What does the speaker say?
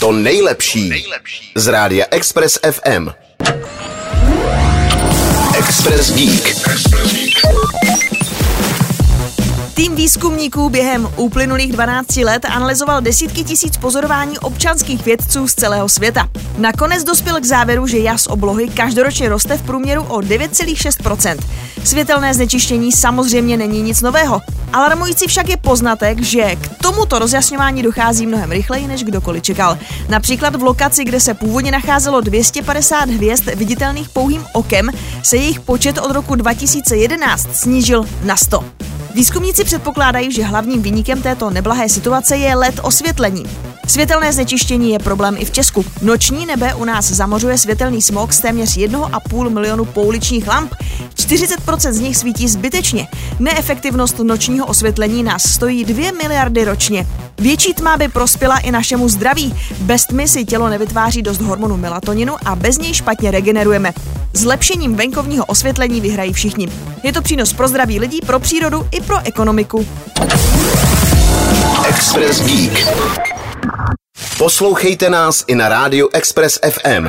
To nejlepší z rádia Express FM. Express Geek. Tým výzkumníků během uplynulých 12 let analyzoval desítky tisíc pozorování občanských vědců z celého světa. Nakonec dospěl k závěru, že jas oblohy každoročně roste v průměru o 9,6%. Světelné znečištění samozřejmě není nic nového. Alarmující však je poznatek, že k tomuto rozjasňování dochází mnohem rychleji, než kdokoliv čekal. Například v lokaci, kde se původně nacházelo 250 hvězd viditelných pouhým okem, se jejich počet od roku 2011 snížil na 100. Výzkumníci předpokládají, že hlavním vyníkem této neblahé situace je LED osvětlení. Světelné znečištění je problém i v Česku. Noční nebe u nás zamořuje světelný smog z téměř 1,5 milionu pouličních lamp. 40% z nich svítí zbytečně. Neefektivnost nočního osvětlení nás stojí 2 miliardy ročně. Větší tma by prospěla i našemu zdraví. Bez tmy si tělo nevytváří dost hormonu melatoninu a bez něj špatně regenerujeme. Zlepšením venkovního osvětlení vyhrají všichni. Je to přínos pro zdraví lidí, pro přírodu i pro ekonomiku. Express Geek. Poslouchejte nás i na rádiu Express FM.